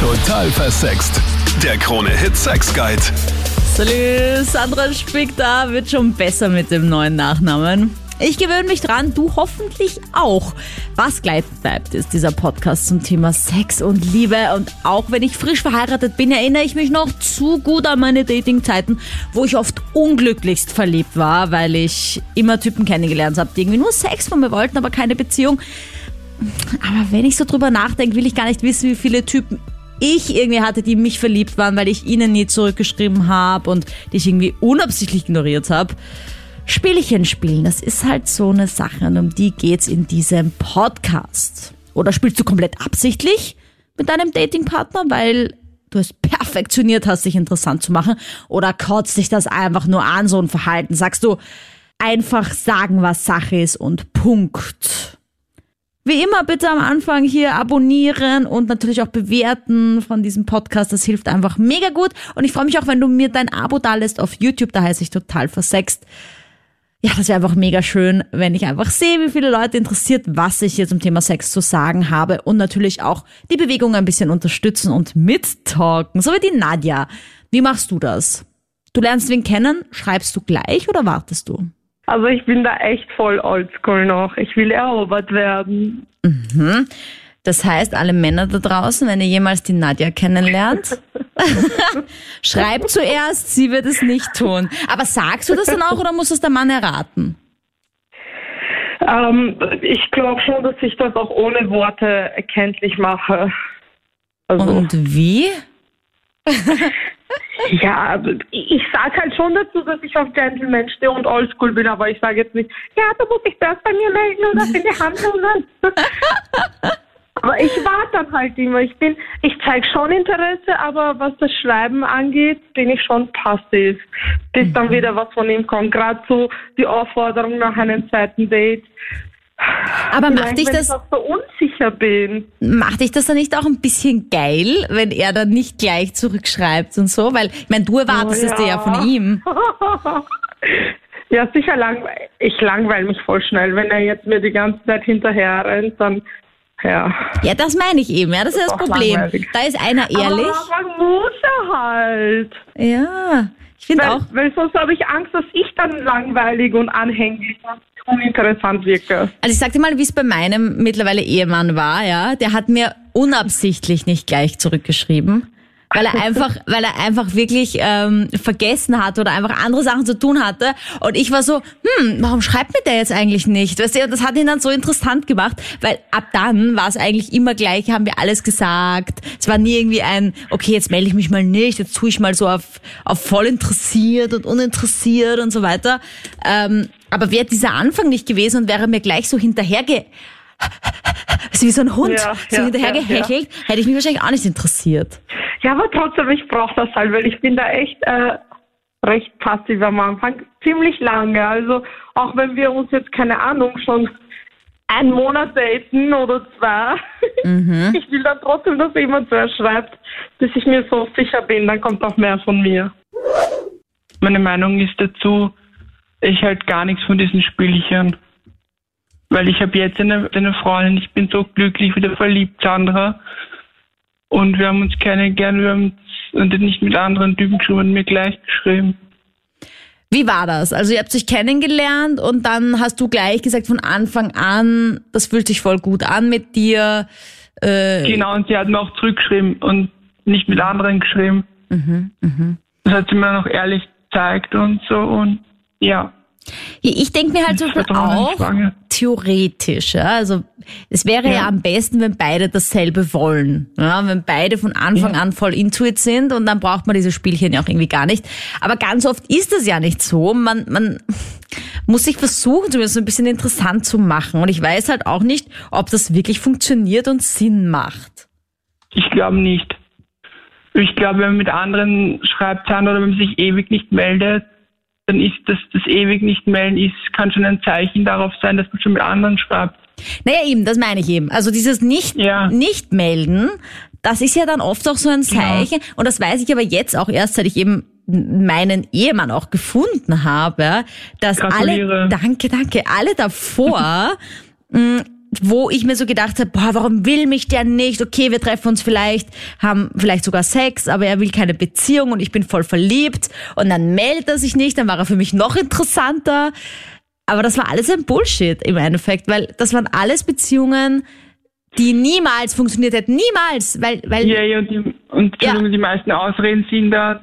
Total versext. Der Krone-Hit Sex Guide. Salut, Sandra Spick da, wird schon besser mit dem neuen Nachnamen. Ich gewöhne mich dran, du hoffentlich auch. Was gleich bleibt, ist dieser Podcast zum Thema Sex und Liebe. Und auch wenn ich frisch verheiratet bin, erinnere ich mich noch zu gut an meine Datingzeiten, wo ich oft unglücklichst verliebt war, weil ich immer Typen kennengelernt habe, die irgendwie nur Sex von mir wollten, aber keine Beziehung. Aber wenn ich so drüber nachdenke, will ich gar nicht wissen, wie viele Typen ich irgendwie hatte, die mich verliebt waren, weil ich ihnen nie zurückgeschrieben habe und die ich irgendwie unabsichtlich ignoriert habe. Spielchen spielen, das ist halt so eine Sache und um die geht's in diesem Podcast. Oder spielst du komplett absichtlich mit deinem Datingpartner, weil du es perfektioniert hast, dich interessant zu machen? Oder kotzt dich das einfach nur an, so ein Verhalten? Sagst du, einfach sagen, was Sache ist und Punkt. Wie immer bitte am Anfang hier abonnieren und natürlich auch bewerten von diesem Podcast. Das hilft einfach mega gut. Und ich freue mich auch, wenn du mir dein Abo da lässt auf YouTube. Da heiße ich total versext. Ja, das wäre einfach mega schön, wenn ich einfach sehe, wie viele Leute interessiert, was ich hier zum Thema Sex zu sagen habe und natürlich auch die Bewegung ein bisschen unterstützen und mittalken. So wie die Nadja. Wie machst du das? Du lernst wen kennen, schreibst du gleich oder wartest du? Also ich bin da echt voll oldschool noch. Ich will erobert werden. Mhm. Das heißt, alle Männer da draußen, wenn ihr jemals die Nadja kennenlernt, schreibt zuerst, sie wird es nicht tun. Aber sagst du das dann auch oder muss es der Mann erraten? Ähm, ich glaube schon, dass ich das auch ohne Worte erkenntlich mache. Also, Und wie? ja, ich, sage halt schon dazu, dass ich auf Gentleman stehe und oldschool bin, aber ich sage jetzt nicht, ja, da muss ich das bei mir melden oder in die Hand holen. aber ich warte dann halt immer. Ich bin, ich zeige schon Interesse, aber was das Schreiben angeht, bin ich schon passiv. Bis dann wieder was von ihm kommt. Gerade so die Aufforderung nach einem zweiten Date. Aber macht dich wenn das, ich auch so unsicher bin. macht dich das dann nicht auch ein bisschen geil, wenn er dann nicht gleich zurückschreibt und so? Weil, ich meine, du erwartest Oh, es dir ja ja. von ihm. Ja, sicher langweil. Ich langweile mich voll schnell. Wenn er jetzt mir die ganze Zeit hinterher rennt, dann ja. Ja, das meine ich eben, ja, das ist das Ist auch Problem. langweilig. Da ist einer ehrlich. Aber man muss er halt. Ja, ich finde auch. weil sonst habe ich Angst, dass ich dann langweilig und anhänglich und uninteressant wirke. Also ich sag dir mal, wie es bei meinem mittlerweile Ehemann war, ja. Der hat mir unabsichtlich nicht gleich zurückgeschrieben. Weil er einfach, weil er einfach wirklich ähm, vergessen hatte oder einfach andere Sachen zu tun hatte. Und ich war so, hm, warum schreibt mir der jetzt eigentlich nicht? Weißt du, das hat ihn dann so interessant gemacht, weil ab dann war es eigentlich immer gleich, haben wir alles gesagt. Es war nie irgendwie ein, okay, jetzt melde ich mich mal nicht, jetzt tue ich mal so auf, auf voll interessiert und uninteressiert und so weiter. Ähm, aber wäre dieser Anfang nicht gewesen und wäre mir gleich so hinterherge also wie so ein Hund, Ja, so ja, hinterhergehechelt, hätte ich mich wahrscheinlich auch nicht interessiert. Ja, aber trotzdem, ich brauche das halt, weil ich bin da echt äh, recht passiv am Anfang. Ziemlich lange. Also auch wenn wir uns jetzt, keine Ahnung, schon einen Monat daten oder zwei, ich will dann trotzdem, dass jemand zuerst schreibt, bis ich mir so sicher bin, dann kommt auch mehr von mir. Meine Meinung ist dazu, ich halt gar nichts von diesen Spielchen. Weil ich habe jetzt eine, eine Freundin, ich bin so glücklich, wieder verliebt, Sandra. Und wir haben uns kennengelernt, wir haben uns nicht mit anderen Typen geschrieben und mir gleich geschrieben. Wie war das? Also ihr habt euch kennengelernt und dann hast du gleich gesagt von Anfang an, das fühlt sich voll gut an mit dir. Äh, Genau, und sie hat mir auch zurückgeschrieben und nicht mit anderen geschrieben. Das hat sie mir noch ehrlich gezeigt und so und ja. Ich denke mir halt Vertrauen auch theoretisch. Ja? Also es wäre ja. Ja. am besten, wenn beide dasselbe wollen. Ja? Wenn beide von Anfang Ja. an voll intuit sind und dann braucht man diese Spielchen ja auch irgendwie gar nicht. Aber ganz oft ist es ja nicht so. Man, man muss sich versuchen, zumindest so ein bisschen interessant zu machen. Und ich weiß halt auch nicht, ob das wirklich funktioniert und Sinn macht. Ich glaube nicht. Ich glaube, wenn man mit anderen schreibt oder wenn man sich ewig nicht meldet, dann ist das, das ewig nicht melden ist, kann schon ein Zeichen darauf sein, dass man schon mit anderen schreibt. Naja, eben, das meine ich eben. Also dieses nicht, Ja. nicht melden, das ist ja dann oft auch so ein Zeichen. Und das weiß ich aber jetzt auch erst, seit ich eben meinen Ehemann auch gefunden habe, dass alle, danke, danke, alle davor mh, wo ich mir so gedacht habe, boah, warum will mich der nicht? Okay, wir treffen uns vielleicht, haben vielleicht sogar Sex, aber er will keine Beziehung und ich bin voll verliebt und dann meldet er sich nicht, dann war er für mich noch interessanter. Aber das war alles ein Bullshit im Endeffekt, weil das waren alles Beziehungen, die niemals funktioniert hätten. Niemals, weil, weil Ja, ja, und die, und Ja. die meisten Ausreden sind da,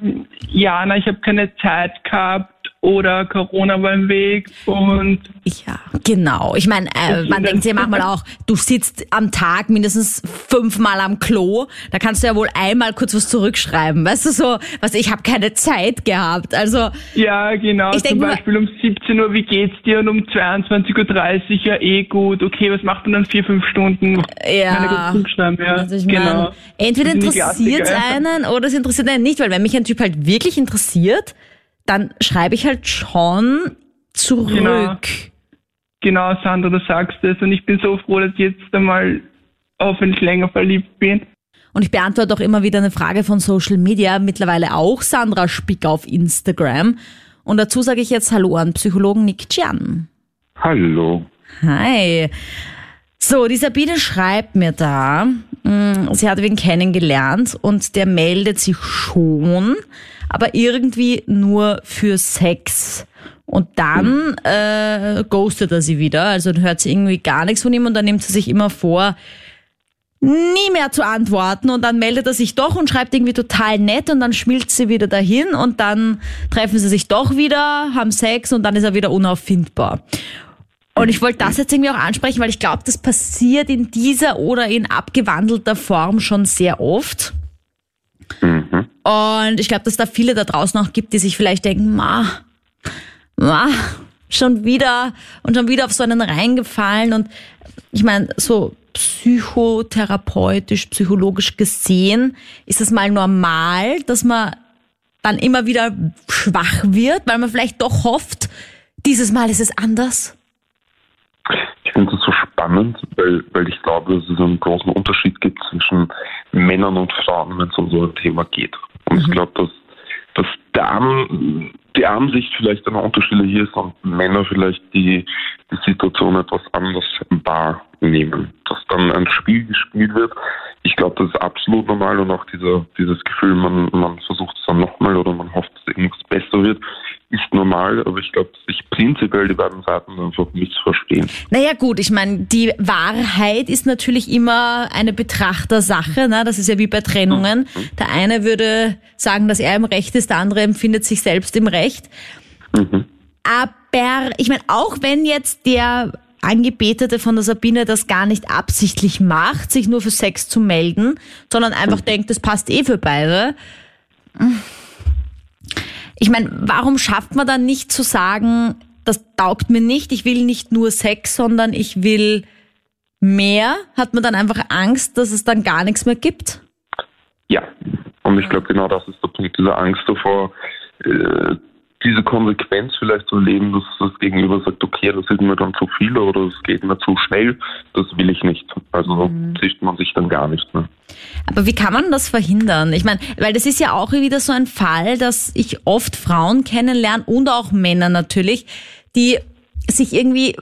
ja, na, ich habe keine Zeit gehabt oder Corona war im Weg und Ja, genau. Ich meine, äh, man denkt sich manchmal auch, du sitzt am Tag mindestens fünfmal am Klo, da kannst du ja wohl einmal kurz was zurückschreiben, weißt du so, was ich habe keine Zeit gehabt. Also ja, genau, Ich zum mal- Beispiel um 17 Uhr, wie geht's dir? Und um 22.30 Uhr, ja eh gut, okay, was macht man dann vier, fünf Stunden? Ja. Meine gut zurückschreiben, ja, Also ich genau. meine, entweder interessiert es einen oder es interessiert einen nicht, weil wenn mich ein Typ halt wirklich interessiert, dann schreibe ich halt schon zurück. Genau. Genau, Sandra, du sagst es und ich bin so froh, dass ich jetzt einmal hoffentlich länger verliebt bin. Und ich beantworte auch immer wieder eine Frage von Social Media, mittlerweile auch Sandra Spick auf Instagram. Und dazu sage ich jetzt Hallo an Psychologen Nick Gian. Hallo. Hi. So, die Sabine schreibt mir da, mh, sie hat wen kennengelernt und der meldet sich schon, aber irgendwie nur für Sex. Und dann äh, ghostet er sie wieder, also hört sie irgendwie gar nichts von ihm und dann nimmt sie sich immer vor, nie mehr zu antworten und dann meldet er sich doch und schreibt irgendwie total nett und dann schmilzt sie wieder dahin und dann treffen sie sich doch wieder, haben Sex und dann ist er wieder unauffindbar. Und ich wollte das jetzt irgendwie auch ansprechen, weil ich glaube, das passiert in dieser oder in abgewandelter Form schon sehr oft. Mhm. Und ich glaube, dass da viele da draußen auch gibt, die sich vielleicht denken, ma, ma, schon wieder und schon wieder auf so einen reingefallen. Und ich meine, so psychotherapeutisch, psychologisch gesehen, ist es mal normal, dass man dann immer wieder schwach wird, weil man vielleicht doch hofft, dieses Mal ist es anders. Ich finde das so spannend, weil, weil ich glaube, dass es einen großen Unterschied gibt zwischen Männern und Frauen, wenn es um so ein Thema geht. Und ich glaube, dass, dass der Arm, die Armsicht vielleicht ein Unterschied hier ist und Männer vielleicht die, die Situation etwas anders wahrnehmen. Dass dann ein Spiel gespielt wird. Ich glaube, das ist absolut normal und auch dieser, dieses Gefühl, man, man versucht es dann nochmal oder man hofft, dass irgendwas besser wird, ist normal, aber ich glaube, dass sich prinzipiell die beiden Seiten einfach missverstehen. Naja gut, ich meine, die Wahrheit ist natürlich immer eine Betrachtersache. Ne? Das ist ja wie bei Trennungen. Der eine würde sagen, dass er im Recht ist, der andere empfindet sich selbst im Recht. Aber ich meine, auch wenn jetzt der Angebetete von der Sabine das gar nicht absichtlich macht, sich nur für Sex zu melden, sondern einfach denkt, das passt eh für beide. Ich meine, warum schafft man dann nicht zu sagen, das taugt mir nicht, ich will nicht nur Sex, sondern ich will mehr? Hat man dann einfach Angst, dass es dann gar nichts mehr gibt? Ja, und ich glaube, genau das ist der Punkt, diese Angst davor, äh, diese Konsequenz vielleicht zu leben, dass das Gegenüber sagt, okay, das ist mir dann zu viel oder es geht mir zu schnell, das will ich nicht. Also zischt man sich dann gar nicht mehr. Aber wie kann man das verhindern? Ich meine, weil das ist ja auch wieder so ein Fall, dass ich oft Frauen kennenlerne und auch Männer natürlich, die sich irgendwie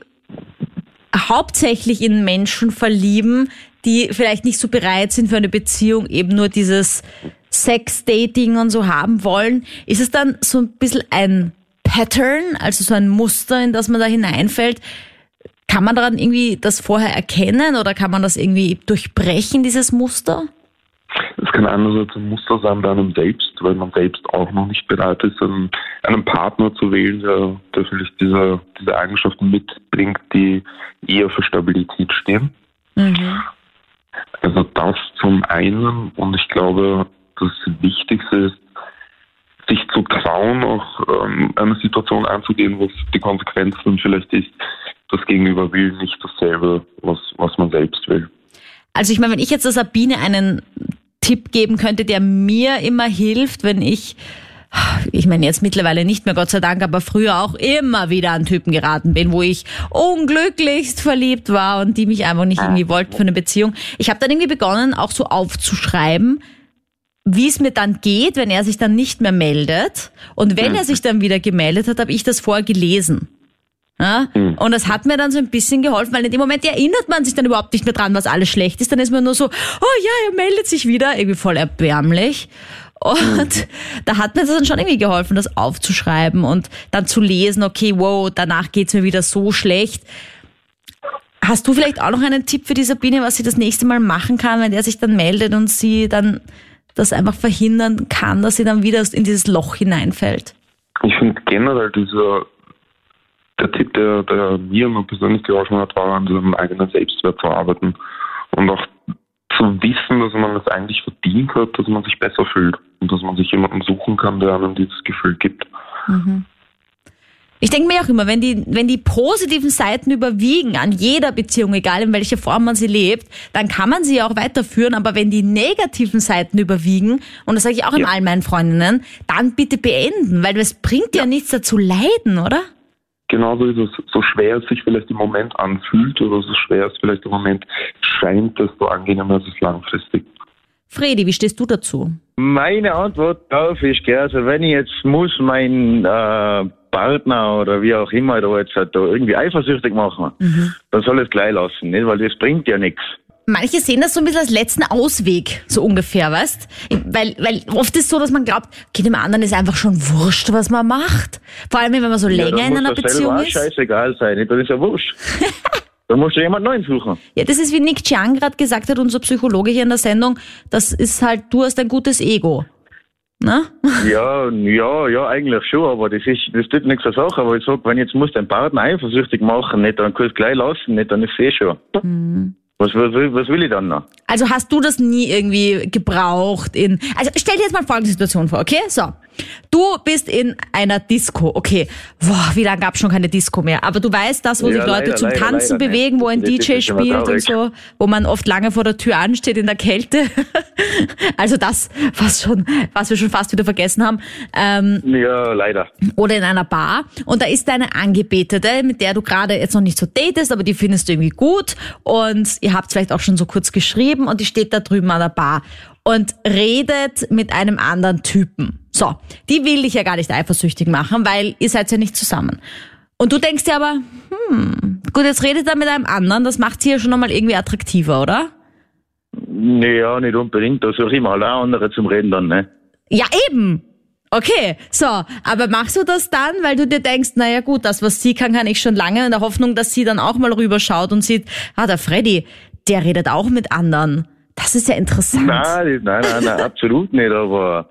hauptsächlich in Menschen verlieben, die vielleicht nicht so bereit sind für eine Beziehung, eben nur dieses Sex-Dating und so haben wollen. Ist es dann so ein bisschen ein Pattern, also so ein Muster, in das man da hineinfällt? Kann man daran irgendwie das vorher erkennen oder kann man das irgendwie durchbrechen, dieses Muster? Es kann einerseits ein Muster sein bei einem selbst, weil man selbst auch noch nicht bereit ist, einen, einen Partner zu wählen, der, der vielleicht diese, diese Eigenschaften mitbringt, die eher für Stabilität stehen. Also das zum einen und ich glaube, das Wichtigste ist, sich zu trauen, auch ähm, eine Situation einzugehen, wo die Konsequenz dann vielleicht ist, das Gegenüber will nicht dasselbe, was, was man selbst will. Also ich meine, wenn ich jetzt der Sabine einen Tipp geben könnte, der mir immer hilft, wenn ich, ich meine jetzt mittlerweile nicht mehr, Gott sei Dank, aber früher auch immer wieder an Typen geraten bin, wo ich unglücklichst verliebt war und die mich einfach nicht irgendwie wollten für eine Beziehung. Ich habe dann irgendwie begonnen, auch so aufzuschreiben, wie es mir dann geht, wenn er sich dann nicht mehr meldet. Und wenn er sich dann wieder gemeldet hat, habe ich das vorher Ja? Und das hat mir dann so ein bisschen geholfen, weil in dem Moment erinnert man sich dann überhaupt nicht mehr dran, was alles schlecht ist. Dann ist man nur so, oh ja, er meldet sich wieder, irgendwie voll erbärmlich. Und da hat mir das dann schon irgendwie geholfen, das aufzuschreiben und dann zu lesen, okay, wow, danach geht's mir wieder so schlecht. Hast du vielleicht auch noch einen Tipp für die Sabine, was sie das nächste Mal machen kann, wenn der sich dann meldet und sie dann das einfach verhindern kann, dass sie dann wieder in dieses Loch hineinfällt? Ich finde generell dieser der Tipp, der, der mir immer persönlich geholfen hat, war an seinem eigenen Selbstwert zu arbeiten und auch zu wissen, dass man es eigentlich verdient hat, dass man sich besser fühlt und dass man sich jemanden suchen kann, der einem dieses Gefühl gibt. Ich denke mir auch immer, wenn die, wenn die positiven Seiten überwiegen an jeder Beziehung, egal in welcher Form man sie lebt, dann kann man sie auch weiterführen. Aber wenn die negativen Seiten überwiegen, und das sage ich auch in Ja. all meinen Freundinnen, dann bitte beenden, weil es bringt ja, nichts dazu leiden, oder? Genauso ist es, so schwer es sich vielleicht im Moment anfühlt oder so schwer es vielleicht im Moment scheint, desto angenehmer ist es langfristig. Fredi, wie stehst du dazu? Meine Antwort darauf ist, gell, also wenn ich jetzt muss meinen äh, Partner oder wie auch immer da jetzt halt da irgendwie eifersüchtig machen, dann soll es gleich lassen, nicht? weil das bringt ja nichts. Manche sehen das so ein bisschen als letzten Ausweg, so ungefähr, weißt? Weil, weil oft ist so, dass man glaubt, okay, dem anderen ist einfach schon wurscht, was man macht. Vor allem, wenn man so länger ja, in dann einer Beziehung ist. scheißegal sein? Das ist ja wurscht. da musst du jemand Neuen suchen. Ja, das ist wie Nick Chiang gerade gesagt hat, unser Psychologe hier in der Sendung, das ist halt, du hast ein gutes Ego. Ne? Ja, ja, ja, eigentlich schon, aber das ist, das tut nichts zur Sache. Aber ich sag, wenn jetzt muss dein Partner eifersüchtig machen, nicht, dann kannst du gleich lassen, nicht, dann ist es eh schon. Mhm. Was, was, will- was will ich dann noch? Also hast du das nie irgendwie gebraucht in. Also stell dir jetzt mal folgende Situation vor, okay? So. Du bist in einer Disco, okay. Boah, wie lange gab's schon keine Disco mehr? Aber du weißt das, wo Ja, sich Leute leider, zum leider, Tanzen leider nicht. bewegen, wo ein Das DJ spielt und so, wo man oft lange vor der Tür ansteht in der Kälte. also das, was schon, was wir schon fast wieder vergessen haben. Ähm, Ja, leider. oder in einer Bar und da ist deine Angebetete, mit der du gerade jetzt noch nicht so datest, aber die findest du irgendwie gut und ihr habt vielleicht auch schon so kurz geschrieben und die steht da drüben an der Bar und redet mit einem anderen Typen. So, die will dich ja gar nicht eifersüchtig machen, weil ihr seid ja nicht zusammen. Und du denkst dir aber, hm, gut, jetzt redet er mit einem anderen, das macht sie ja schon nochmal irgendwie attraktiver, oder? Naja, nicht unbedingt. Da suche ich mal auch andere zum Reden dann, ne? Ja, eben. Okay, so, aber machst du das dann, weil du dir denkst, naja gut, das, was sie kann, kann ich schon lange, in der Hoffnung, dass sie dann auch mal rüberschaut und sieht, ah, der Freddy, der redet auch mit anderen. Das ist ja interessant. Nein, nein, nein, nein, absolut nicht. Aber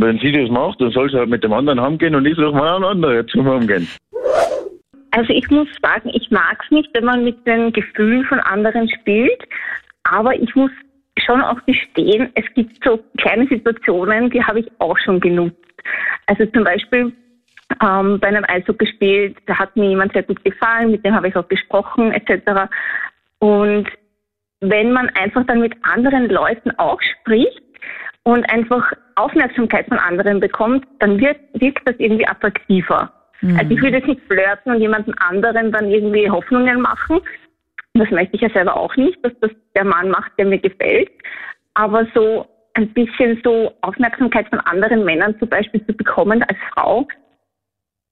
wenn sie das macht, dann soll sie halt mit dem anderen heimgehen und ich suche mal einen anderen zum Heimgehen. Also ich muss sagen, ich mag es nicht, wenn man mit den Gefühlen von anderen spielt, aber ich muss schon auch gestehen, es gibt so kleine Situationen, die habe ich auch schon genutzt. Also zum Beispiel ähm, bei einem Eishockeyspiel, da hat mir jemand sehr gut gefallen, mit dem habe ich auch gesprochen etc. Und wenn man einfach dann mit anderen Leuten auch spricht und einfach Aufmerksamkeit von anderen bekommt, dann wird, wirkt das irgendwie attraktiver. Also ich würde jetzt nicht flirten und jemanden anderen dann irgendwie Hoffnungen machen. Das möchte ich ja selber auch nicht, dass das der Mann macht, der mir gefällt. Aber so ein bisschen so Aufmerksamkeit von anderen Männern zum Beispiel zu bekommen als Frau,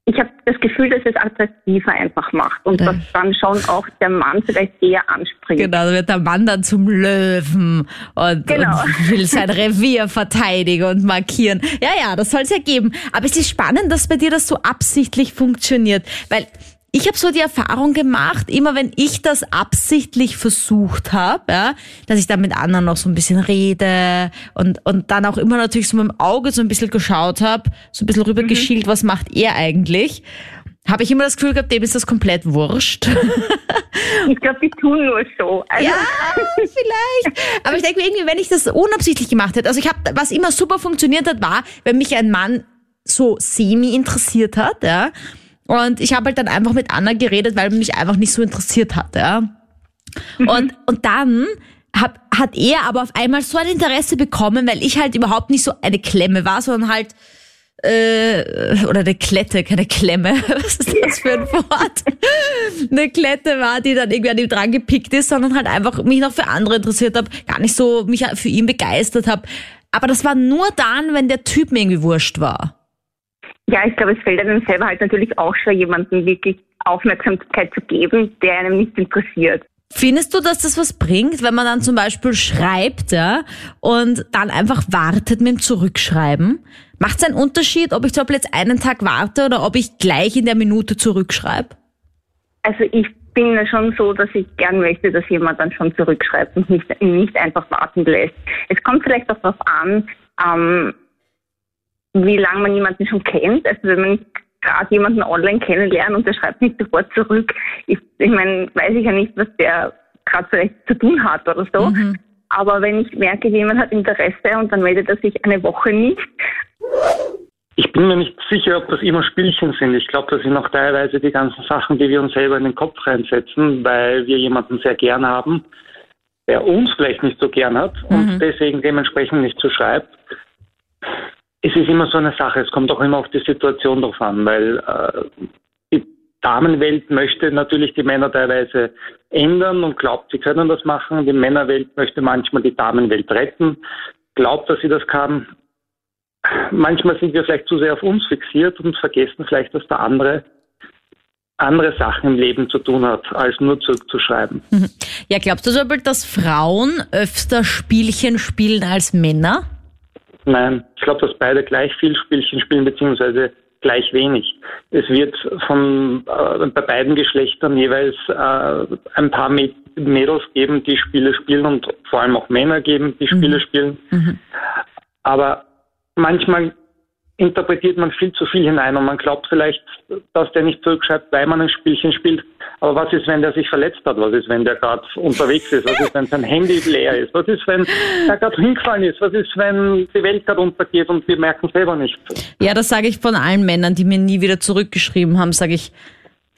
ich habe das Gefühl, dass es attraktiver einfach macht und Ja. dass dann schon auch der Mann vielleicht eher anspringt. Genau, da wird der Mann dann zum Löwen und, Genau. und will sein Revier verteidigen und markieren. Ja, ja, das soll es ja geben. Aber es ist spannend, dass bei dir das so absichtlich funktioniert, weil ich habe so die Erfahrung gemacht, immer wenn ich das absichtlich versucht habe, ja, dass ich dann mit anderen noch so ein bisschen rede und, und dann auch immer natürlich so mit dem Auge so ein bisschen geschaut habe, so ein bisschen rübergeschielt, was macht er eigentlich, habe ich immer das Gefühl gehabt, dem ist das komplett wurscht. Ich glaube, die tun nur so. Also, Ja, vielleicht. Aber ich denke mir irgendwie, wenn ich das unabsichtlich gemacht hätte, also ich habe, was immer super funktioniert hat, war, wenn mich ein Mann so semi interessiert hat, ja. Und ich habe halt dann einfach mit Anna geredet, weil mich einfach nicht so interessiert hat, ja. Und, und dann hab, hat er aber auf einmal so ein Interesse bekommen, weil ich halt überhaupt nicht so eine Klemme war, sondern halt äh, oder eine Klette, keine Klemme. Was ist das für ein Wort? eine Klette war, die dann irgendwie an ihm dran gepickt ist, sondern halt einfach mich noch für andere interessiert habe, gar nicht so mich für ihn begeistert habe. Aber das war nur dann, wenn der Typ mir irgendwie wurscht war. Ja, ich glaube, es fällt einem selber halt natürlich auch schwer, jemandem wirklich Aufmerksamkeit zu geben, der einem nicht interessiert. Findest du, dass das was bringt, wenn man dann zum Beispiel schreibt, ja, und dann einfach wartet mit dem Zurückschreiben? Macht es einen Unterschied, ob ich zum Beispiel jetzt einen Tag warte oder ob ich gleich in der Minute zurückschreibe? Also ich bin ja schon so, dass ich gern möchte, dass jemand dann schon zurückschreibt und nicht, nicht einfach warten lässt. Es kommt vielleicht auch darauf an, ähm, wie lange man jemanden schon kennt. Also wenn man gerade jemanden online kennenlernt und der schreibt nicht sofort zurück, ich, ich meine, weiß ich ja nicht, was der gerade vielleicht zu tun hat oder so. Mhm. Aber wenn ich merke, jemand hat Interesse und dann meldet er sich eine Woche nicht, Ich bin mir nicht sicher, ob das immer Spielchen sind. Ich glaube, das sind auch teilweise die ganzen Sachen, die wir uns selber in den Kopf reinsetzen, weil wir jemanden sehr gern haben, der uns vielleicht nicht so gern hat und deswegen dementsprechend nicht so schreibt. Es ist immer so eine Sache. Es kommt auch immer auf die Situation drauf an, weil äh, die Damenwelt möchte natürlich die Männer teilweise ändern und glaubt, sie können das machen. Die Männerwelt möchte manchmal die Damenwelt retten, glaubt, dass sie das kann manchmal sind wir vielleicht zu sehr auf uns fixiert und vergessen vielleicht, dass der andere andere Sachen im Leben zu tun hat, als nur zurückzuschreiben. Ja, glaubst du Beispiel, dass Frauen öfter Spielchen spielen als Männer? Nein, ich glaube, dass beide gleich viel Spielchen spielen, beziehungsweise gleich wenig. Es wird von äh, bei beiden Geschlechtern jeweils äh, ein paar Mä- Mädels geben, die Spiele spielen und vor allem auch Männer geben, die Spiele spielen. Aber manchmal interpretiert man viel zu viel hinein und man glaubt vielleicht, dass der nicht zurückschreibt, weil man ein Spielchen spielt. Aber was ist, wenn der sich verletzt hat? Was ist, wenn der gerade unterwegs ist? Was ist, wenn sein Handy leer ist? Was ist, wenn er gerade hingefallen ist? Was ist, wenn die Welt gerade untergeht und wir merken selber nicht? Ja, das sage ich von allen Männern, die mir nie wieder zurückgeschrieben haben, sage ich,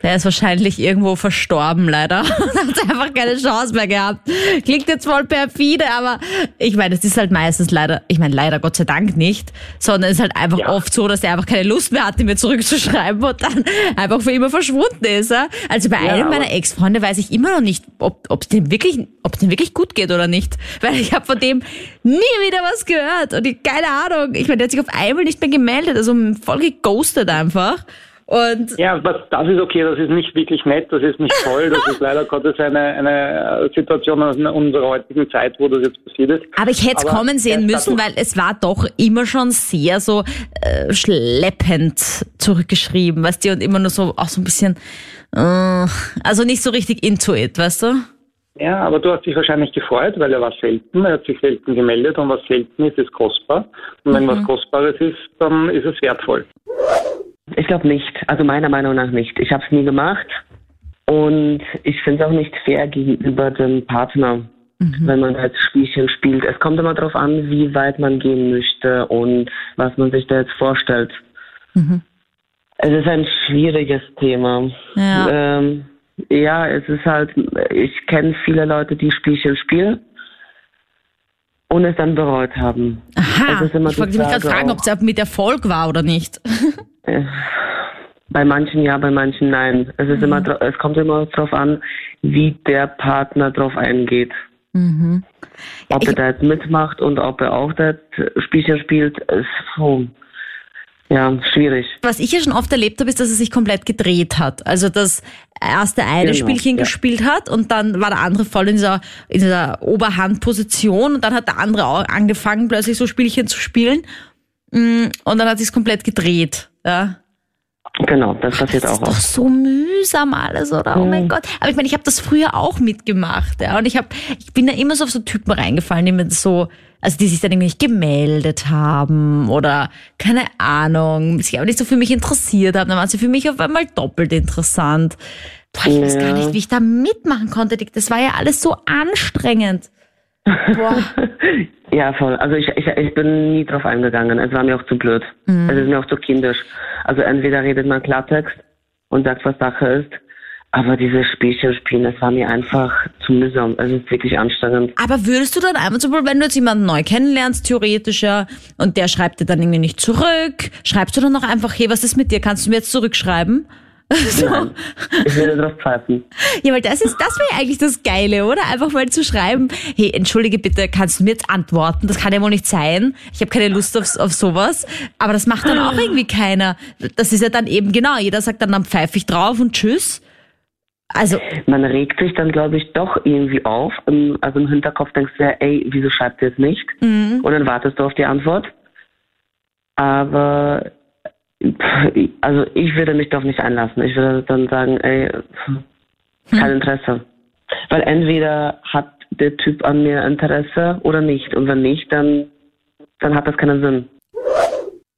der ist wahrscheinlich irgendwo verstorben, leider. Hat einfach keine Chance mehr gehabt. Klingt jetzt voll perfide, aber ich meine, es ist halt meistens leider, ich meine leider Gott sei Dank nicht, sondern es ist halt einfach oft so, dass er einfach keine Lust mehr hatte, mir zurückzuschreiben und dann einfach für immer verschwunden ist. Ja? Also bei einem meiner Ex-Freunde weiß ich immer noch nicht, ob es dem wirklich, ob dem wirklich gut geht oder nicht, weil ich habe von dem nie wieder was gehört und ich, keine Ahnung. Ich meine, der hat sich auf einmal nicht mehr gemeldet, also voll geghostet einfach. Und Ja, was, das ist okay, das ist nicht wirklich nett, das ist nicht toll, das ist leider Gottes eine, eine Situation aus unserer heutigen Zeit, wo das jetzt passiert ist. Aber ich hätte es kommen sehen müssen, weil es war doch immer schon sehr so äh, schleppend zurückgeschrieben, weißt du, und immer nur so auch so ein bisschen, äh, also nicht so richtig into it, weißt du? Ja, aber du hast dich wahrscheinlich gefreut, weil er war selten, er hat sich selten gemeldet und was selten ist, ist kostbar. Und wenn was Kostbares ist, dann ist es wertvoll. Ich glaube nicht. Also meiner Meinung nach nicht. Ich habe es nie gemacht und ich finde es auch nicht fair gegenüber dem Partner, wenn man halt Spielchen spielt. Es kommt immer darauf an, wie weit man gehen möchte und was man sich da jetzt vorstellt. Es ist ein schwieriges Thema. Ja. Ähm, ja, es ist halt, ich kenne viele Leute, die Spielchen spielen und es dann bereut haben. Aha, ich wollte mich gerade Frage fragen, ob es mit Erfolg war oder nicht. Bei manchen ja, bei manchen nein. Es ist immer, dra- es kommt immer darauf an, wie der Partner drauf eingeht. Ob ich- er da jetzt mitmacht und ob er auch das Spielchen spielt, ist so, ja, schwierig. Was ich ja schon oft erlebt habe, ist, dass er sich komplett gedreht hat. Also, dass erst der eine Genau, Spielchen ja. gespielt hat und dann war der andere voll in dieser, in dieser Oberhandposition und dann hat der andere auch angefangen, plötzlich so Spielchen zu spielen. Mm, Und dann hat sich's komplett gedreht. Ja. Genau, das passiert Das auch ist doch oft. so mühsam alles, oder? Oh mein Gott. Aber ich meine, ich habe das früher auch mitgemacht, ja. Und ich habe, ich bin da immer so auf so Typen reingefallen, die mir das so, also die sich dann irgendwie nicht gemeldet haben oder keine Ahnung, sich aber nicht so für mich interessiert haben. Dann waren sie für mich auf einmal doppelt interessant. Boah, ich weiß gar Ja. nicht, wie ich da mitmachen konnte. Das war ja alles so anstrengend. Boah. Ja, voll. Also ich, ich, ich bin nie drauf eingegangen. Es war mir auch zu blöd. Es ist mir auch zu kindisch. Also entweder redet man Klartext und sagt, was Sache ist, aber dieses Spielchen spielen, das war mir einfach zu mühsam. Es ist wirklich anstrengend. Aber würdest du dann einfach zum Beispiel, wenn du jetzt jemanden neu kennenlernst, theoretisch ja, und der schreibt dir dann irgendwie nicht zurück, schreibst du dann noch einfach, hey, was ist mit dir? Kannst du mir jetzt zurückschreiben? So. Nein, ich würde drauf pfeifen. Ja, weil das ist, das wäre eigentlich das Geile, oder? Einfach mal zu schreiben, hey, entschuldige bitte, kannst du mir jetzt antworten? Das kann ja wohl nicht sein. Ich habe keine Lust auf, auf sowas. Aber das macht dann auch irgendwie keiner. Das ist ja dann eben genau, jeder sagt dann, dann pfeife ich drauf und tschüss. Also, Man regt sich dann, glaube ich, doch irgendwie auf. Im- Also im Hinterkopf denkst du ja, ey, wieso schreibt ihr es nicht? Und dann wartest du auf die Antwort. Aber also ich würde mich darauf nicht einlassen. Ich würde dann sagen, ey, kein Interesse. Weil entweder hat der Typ an mir Interesse oder nicht. Und wenn nicht, dann, dann hat das keinen Sinn.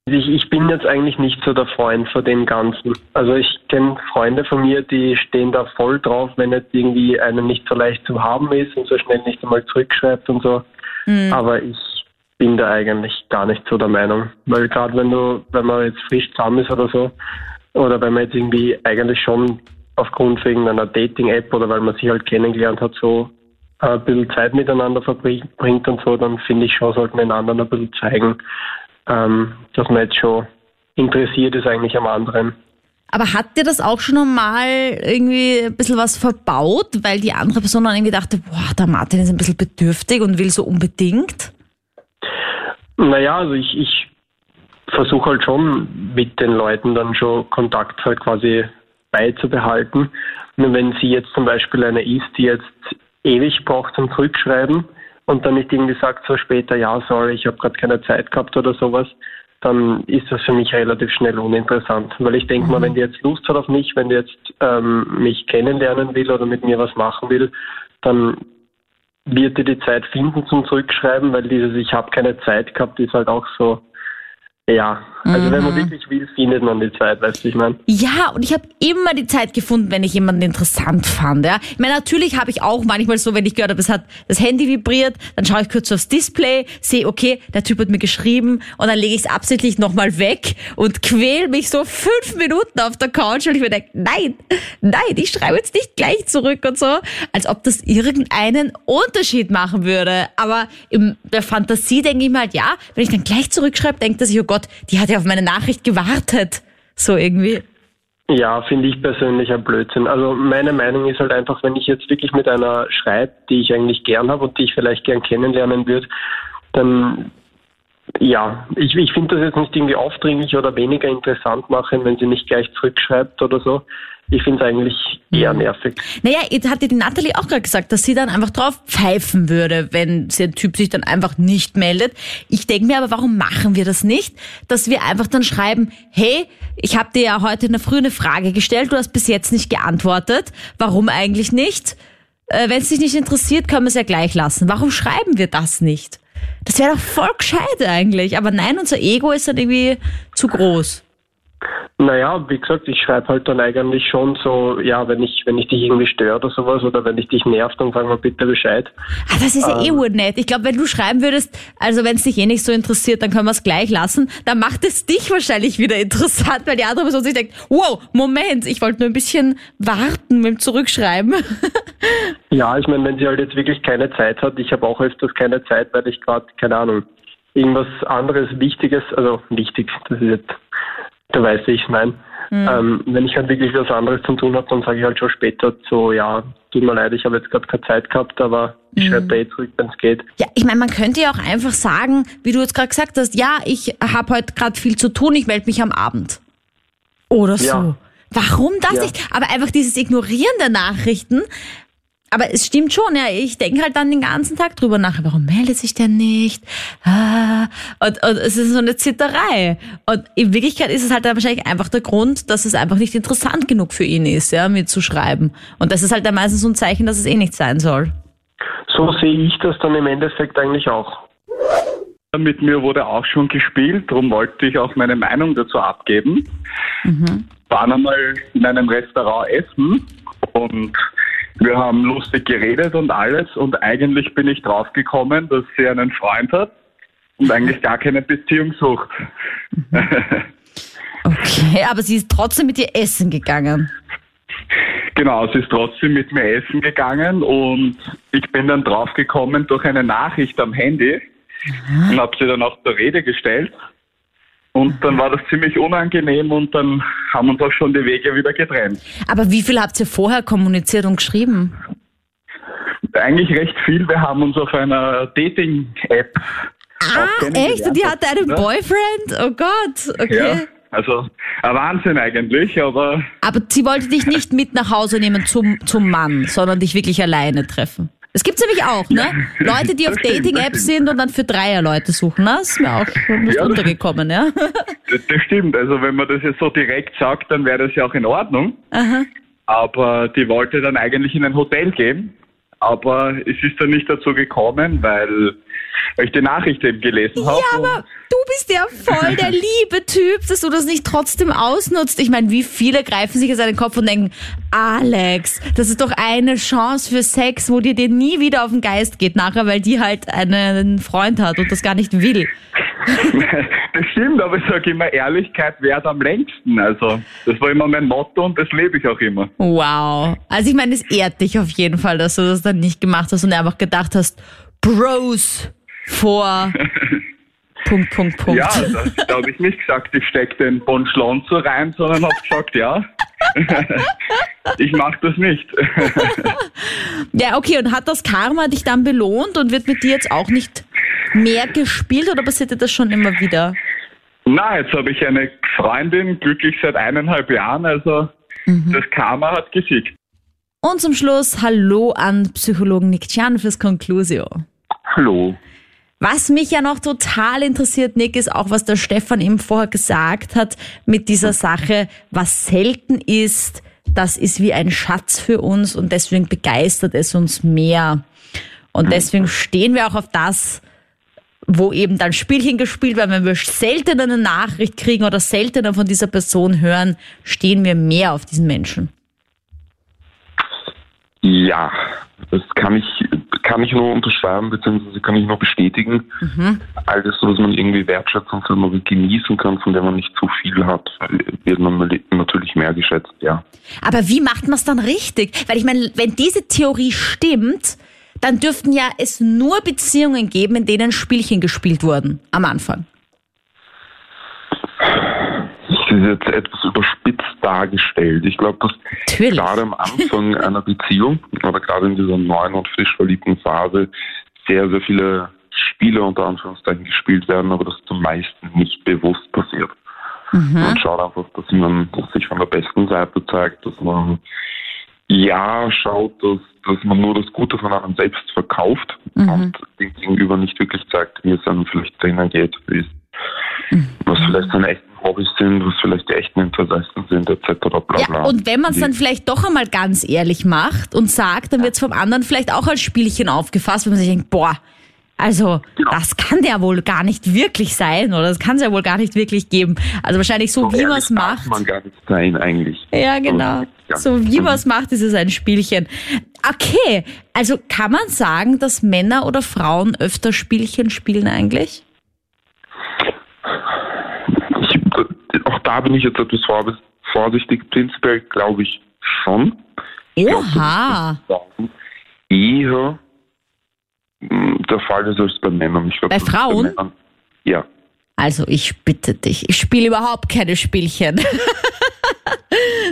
Ich, ich bin jetzt eigentlich nicht so der Freund von dem Ganzen. Also ich kenne Freunde von mir, die stehen da voll drauf, wenn jetzt irgendwie einer nicht so leicht zu haben ist und so schnell nicht einmal zurückschreibt und so. Aber ich bin da eigentlich gar nicht so der Meinung. Weil gerade wenn du, wenn man jetzt frisch zusammen ist oder so, oder wenn man jetzt irgendwie eigentlich schon aufgrund von irgendeiner Dating-App oder weil man sich halt kennengelernt hat, so äh, ein bisschen Zeit miteinander verbringt und so, dann finde ich schon, sollte man den anderen ein bisschen zeigen, ähm, dass man jetzt schon interessiert ist eigentlich am anderen. aber hat dir das auch schon einmal irgendwie ein bisschen was verbaut, weil die andere Person dann irgendwie dachte, boah, der Martin ist ein bisschen bedürftig und will so unbedingt? Naja, also ich, ich versuche halt schon mit den Leuten dann schon Kontakt halt quasi beizubehalten. Und wenn sie jetzt zum Beispiel eine ist, die jetzt ewig braucht zum Zurückschreiben und dann nicht irgendwie sagt so später, ja, sorry, ich habe gerade keine Zeit gehabt oder sowas, dann ist das für mich relativ schnell uninteressant. Weil ich denke mal, wenn die jetzt Lust hat auf mich, wenn die jetzt ähm, mich kennenlernen will oder mit mir was machen will, dann wird die die Zeit finden zum Zurückschreiben, weil dieses Ich habe keine Zeit gehabt ist halt auch so, ja, also wenn man wirklich will, findet man die Zeit, weißt du, ich meine. Ja, und ich habe immer die Zeit gefunden, wenn ich jemanden interessant fand. Ja. Ich meine, natürlich habe ich auch manchmal so, wenn ich gehört habe, es hat das Handy vibriert, dann schaue ich kurz aufs Display, sehe, okay, der Typ hat mir geschrieben und dann lege ich es absichtlich nochmal weg und quäl mich so fünf Minuten auf der Couch und ich mir denke, nein, nein, ich schreibe jetzt nicht gleich zurück und so, als ob das irgendeinen Unterschied machen würde. Aber in der Fantasie denke ich mir halt, ja, wenn ich dann gleich zurückschreibe, denkt er sich, oh Gott, die hat ja auf meine Nachricht gewartet. So irgendwie. Ja, finde ich persönlich ein Blödsinn. Also meine Meinung ist halt einfach, wenn ich jetzt wirklich mit einer schreibe, die ich eigentlich gern habe und die ich vielleicht gern kennenlernen würde, dann ja, ich, ich finde das jetzt nicht irgendwie aufdringlich oder weniger interessant machen, wenn sie nicht gleich zurückschreibt oder so. Ich finde es eigentlich eher nervig. Naja, jetzt hat ja die Natalie auch gerade gesagt, dass sie dann einfach drauf pfeifen würde, wenn der Typ sich dann einfach nicht meldet. Ich denke mir aber, warum machen wir das nicht? Dass wir einfach dann schreiben, hey, ich habe dir ja heute in der Früh eine Frage gestellt, du hast bis jetzt nicht geantwortet. Warum eigentlich nicht? Äh, wenn es dich nicht interessiert, können wir es ja gleich lassen. Warum schreiben wir das nicht? Das wäre doch voll gescheit eigentlich. Aber nein, unser Ego ist dann irgendwie zu groß. Naja, wie gesagt, ich schreibe halt dann eigentlich schon so, ja, wenn ich, wenn ich dich irgendwie störe oder sowas oder wenn ich dich nervt, dann sag mal bitte Bescheid. Ah, das ist ja eh urnett. Ich glaube, wenn du schreiben würdest, also wenn es dich eh nicht so interessiert, dann können wir es gleich lassen, dann macht es dich wahrscheinlich wieder interessant, weil die andere Person sich denkt, wow, Moment, ich wollte nur ein bisschen warten mit dem Zurückschreiben. Ja, ich meine, wenn sie halt jetzt wirklich keine Zeit hat, ich habe auch öfters keine Zeit, weil ich gerade, keine Ahnung, irgendwas anderes Wichtiges, also wichtig, das ist jetzt, da weiß ich, nein. Ähm, wenn ich halt wirklich was anderes zu tun habe, dann sage ich halt schon später so, ja, tut mir leid, ich habe jetzt gerade keine Zeit gehabt, aber ich schreibe da eh zurück, wenn es geht. Ja, ich meine, man könnte ja auch einfach sagen, wie du jetzt gerade gesagt hast, ja, ich habe heute gerade viel zu tun, ich melde mich am Abend. Oder so. Ja. Warum das Ja. nicht? Aber einfach dieses Ignorieren der Nachrichten. Aber es stimmt schon, ja. Ich denke halt dann den ganzen Tag drüber nach. Warum meldet sich der nicht? Ah, und, und es ist so eine Zitterei. Und in Wirklichkeit ist es halt dann wahrscheinlich einfach der Grund, dass es einfach nicht interessant genug für ihn ist, ja, mir zu schreiben. Und das ist halt dann meistens so ein Zeichen, dass es eh nicht sein soll. So sehe ich das dann im Endeffekt eigentlich auch. Mit mir wurde auch schon gespielt, darum wollte ich auch meine Meinung dazu abgeben. Waren einmal in einem Restaurant essen und wir haben lustig geredet und alles und eigentlich bin ich draufgekommen, dass sie einen Freund hat und eigentlich gar keine Beziehung sucht. Okay, aber sie ist trotzdem mit dir essen gegangen. Genau, sie ist trotzdem mit mir essen gegangen und ich bin dann draufgekommen durch eine Nachricht am Handy und habe sie dann auch zur Rede gestellt. Und dann war das ziemlich unangenehm und dann haben uns auch schon die Wege wieder getrennt. Aber wie viel habt ihr vorher kommuniziert und geschrieben? Eigentlich recht viel. Wir haben uns auf einer Dating-App. Ah, echt? Die hatte einen Boyfriend? Oh Gott, okay. Ja, also ein Wahnsinn eigentlich, aber Aber sie wollte dich nicht mit nach Hause nehmen zum, zum Mann, sondern dich wirklich alleine treffen. Das gibt's nämlich auch, ne? Leute, die auf Dating-Apps sind und dann für Dreier Leute suchen. ne? Das ist mir auch schon nicht Ja, untergekommen, ja? das, das stimmt. Also wenn man das jetzt so direkt sagt, dann wäre das ja auch in Ordnung. Aha. Aber die wollte dann eigentlich in ein Hotel gehen. Aber es ist dann nicht dazu gekommen, weil ich die Nachricht eben gelesen habe. Ja, aber du bist ja voll der liebe Typ, dass du das nicht trotzdem ausnutzt. Ich meine, wie viele greifen sich jetzt an den Kopf und denken, Alex, das ist doch eine Chance für Sex, wo dir dir nie wieder auf den Geist geht nachher, weil die halt einen Freund hat und das gar nicht will. das stimmt, aber ich sage immer, Ehrlichkeit währt am längsten. Also das war immer mein Motto und das lebe ich auch immer. Wow. Also ich meine, es ehrt dich auf jeden Fall, dass du das dann nicht gemacht hast und einfach gedacht hast, Bros vor Punkt, Punkt, Punkt. Ja, das, da habe ich nicht gesagt, ich stecke den Bon Schlonzo rein, sondern habe gesagt, ja, ich mache das nicht. Ja, okay, und hat das Karma dich dann belohnt und wird mit dir jetzt auch nicht mehr gespielt oder passiert dir das schon immer wieder? Na, jetzt habe ich eine Freundin, glücklich seit eineinhalb Jahren, also das Karma hat gesiegt. Und zum Schluss Hallo an Psychologen Nick Chan fürs Conclusio. Hallo. Was mich ja noch total interessiert, Nick, ist auch, was der Stefan eben vorher gesagt hat mit dieser Sache, was selten ist, das ist wie ein Schatz für uns und deswegen begeistert es uns mehr. Und deswegen stehen wir auch auf das, wo eben dann Spielchen gespielt werden. Wenn wir seltener eine Nachricht kriegen oder seltener von dieser Person hören, stehen wir mehr auf diesen Menschen. Ja, das kann ich, kann ich nur unterschreiben, beziehungsweise kann ich nur bestätigen. All das, was man irgendwie Wertschätzung für man genießen kann, von der man nicht zu viel hat, wird man natürlich mehr geschätzt, ja. Aber wie macht man es dann richtig? Weil ich meine, wenn diese Theorie stimmt, dann dürften ja es nur Beziehungen geben, in denen Spielchen gespielt wurden am Anfang. Das ist jetzt etwas überspitzt dargestellt. Ich glaube, dass Natürlich. gerade am Anfang einer Beziehung oder gerade in dieser neuen und frisch verliebten Phase sehr, sehr viele Spiele unter Anführungszeichen gespielt werden, aber das zum meisten nicht bewusst passiert. Man schaut einfach, dass man sich von der besten Seite zeigt, dass man ja schaut, dass, dass man nur das Gute von einem selbst verkauft und dem Gegenüber nicht wirklich zeigt, wie es einem vielleicht drinnen geht, wie es, was vielleicht seine echten Hobbys sind, was vielleicht die echten Interessen sind, etc. Bla, bla. Ja, und wenn man es dann vielleicht doch einmal ganz ehrlich macht und sagt, dann wird es vom anderen vielleicht auch als Spielchen aufgefasst, wenn man sich denkt, boah, also Genau. das kann der wohl gar nicht wirklich sein oder das kann es ja wohl gar nicht wirklich geben. Also wahrscheinlich so, wie man es macht. man gar nicht sein eigentlich. Ja, genau. Ja. So wie man es macht, ist es ein Spielchen. Okay, also kann man sagen, dass Männer oder Frauen öfter Spielchen spielen eigentlich? Ich, auch da bin ich jetzt etwas vor- vorsichtig. Prinzipiell glaube ich schon. Oha. eher mh, der Fall ist als bei Männern. Ich glaub, Bei Frauen? Männern, ja. Also ich bitte dich, ich spiele überhaupt keine Spielchen.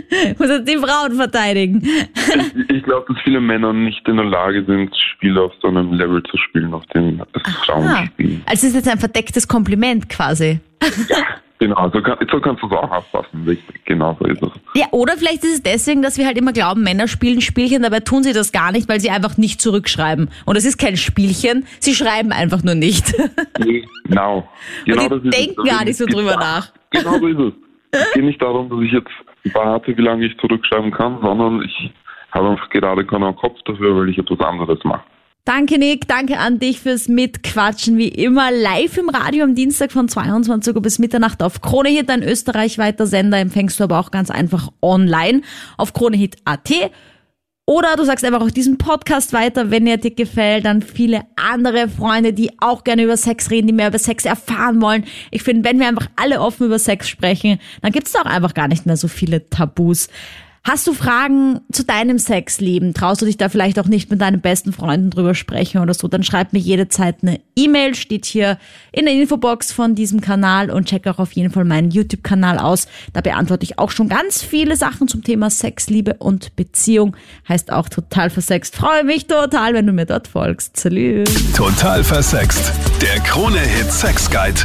Ich muss jetzt die Frauen verteidigen. Ich, ich glaube, dass viele Männer nicht in der Lage sind, Spiele auf so einem Level zu spielen, auf dem es Frauen spielen. also es ist jetzt ein verdecktes Kompliment quasi. Genau, so, kann, so kannst du es auch. Richtig, genau so ist es. Ja, oder vielleicht ist es deswegen, dass wir halt immer glauben, Männer spielen Spielchen, dabei tun sie das gar nicht, weil sie einfach nicht zurückschreiben. Und es ist kein Spielchen, sie schreiben einfach nur nicht. Genau. genau die das ist es. denken Da gar nicht so drüber nach. Genau so ist es. Es geht nicht darum, dass ich jetzt warte, wie lange ich zurückschreiben kann, sondern ich habe einfach gerade keinen Kopf dafür, weil ich etwas anderes mache. Danke Nick, danke an dich fürs Mitquatschen, wie immer live im Radio am Dienstag von 22 Uhr bis Mitternacht auf Kronehit, ein österreichweiter Sender, empfängst du aber auch ganz einfach online auf kronehit.at. Oder du sagst einfach auch diesen Podcast weiter, wenn er dir gefällt, dann viele andere Freunde, die auch gerne über Sex reden, die mehr über Sex erfahren wollen. Ich finde, wenn wir einfach alle offen über Sex sprechen, dann gibt es auch einfach gar nicht mehr so viele Tabus. Hast du Fragen zu deinem Sexleben? Traust du dich da vielleicht auch nicht mit deinen besten Freunden drüber sprechen oder so? Dann schreib mir jederzeit eine E-Mail, steht hier in der Infobox von diesem Kanal und check auch auf jeden Fall meinen YouTube-Kanal aus. Da beantworte ich auch schon ganz viele Sachen zum Thema Sex, Liebe und Beziehung. Heißt auch total versext. Freue mich total, wenn du mir dort folgst. Salü. Total versext. Der Krone-Hit Sex Guide.